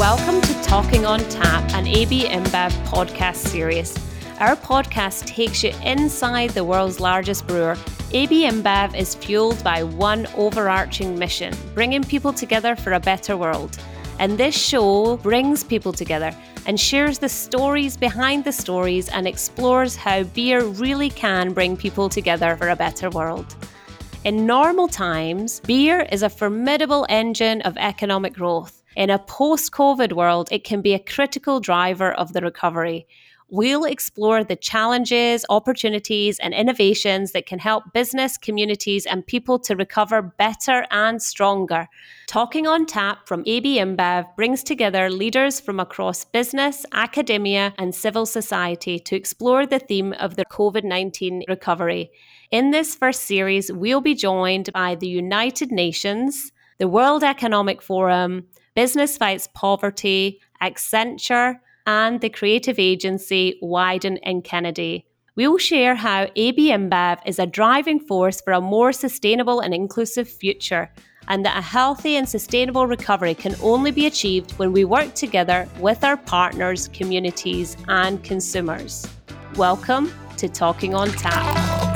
Talking on Tap, an AB InBev podcast series. Our podcast takes you inside the world's largest brewer. AB InBev is fueled by one overarching mission bringing people together for a better world. And this show brings people together and shares the stories behind the stories and explores how beer really can bring people together for a better world. In normal times, beer is a formidable engine of economic growth. In a post COVID world, it can be a critical driver of the recovery. We'll explore the challenges, opportunities, and innovations that can help business, communities, and people to recover better and stronger. Talking on Tap from AB InBev brings together leaders from across business, academia, and civil society to explore the theme of the COVID 19 recovery. In this first series, we'll be joined by the United Nations, the World Economic Forum, Business Fights Poverty, Accenture, and the creative agency Wieden and Kennedy. We will share how AB InBev is a driving force for a more sustainable and inclusive future, and that a healthy and sustainable recovery can only be achieved when we work together with our partners, communities, and consumers. Welcome to Talking on Tap.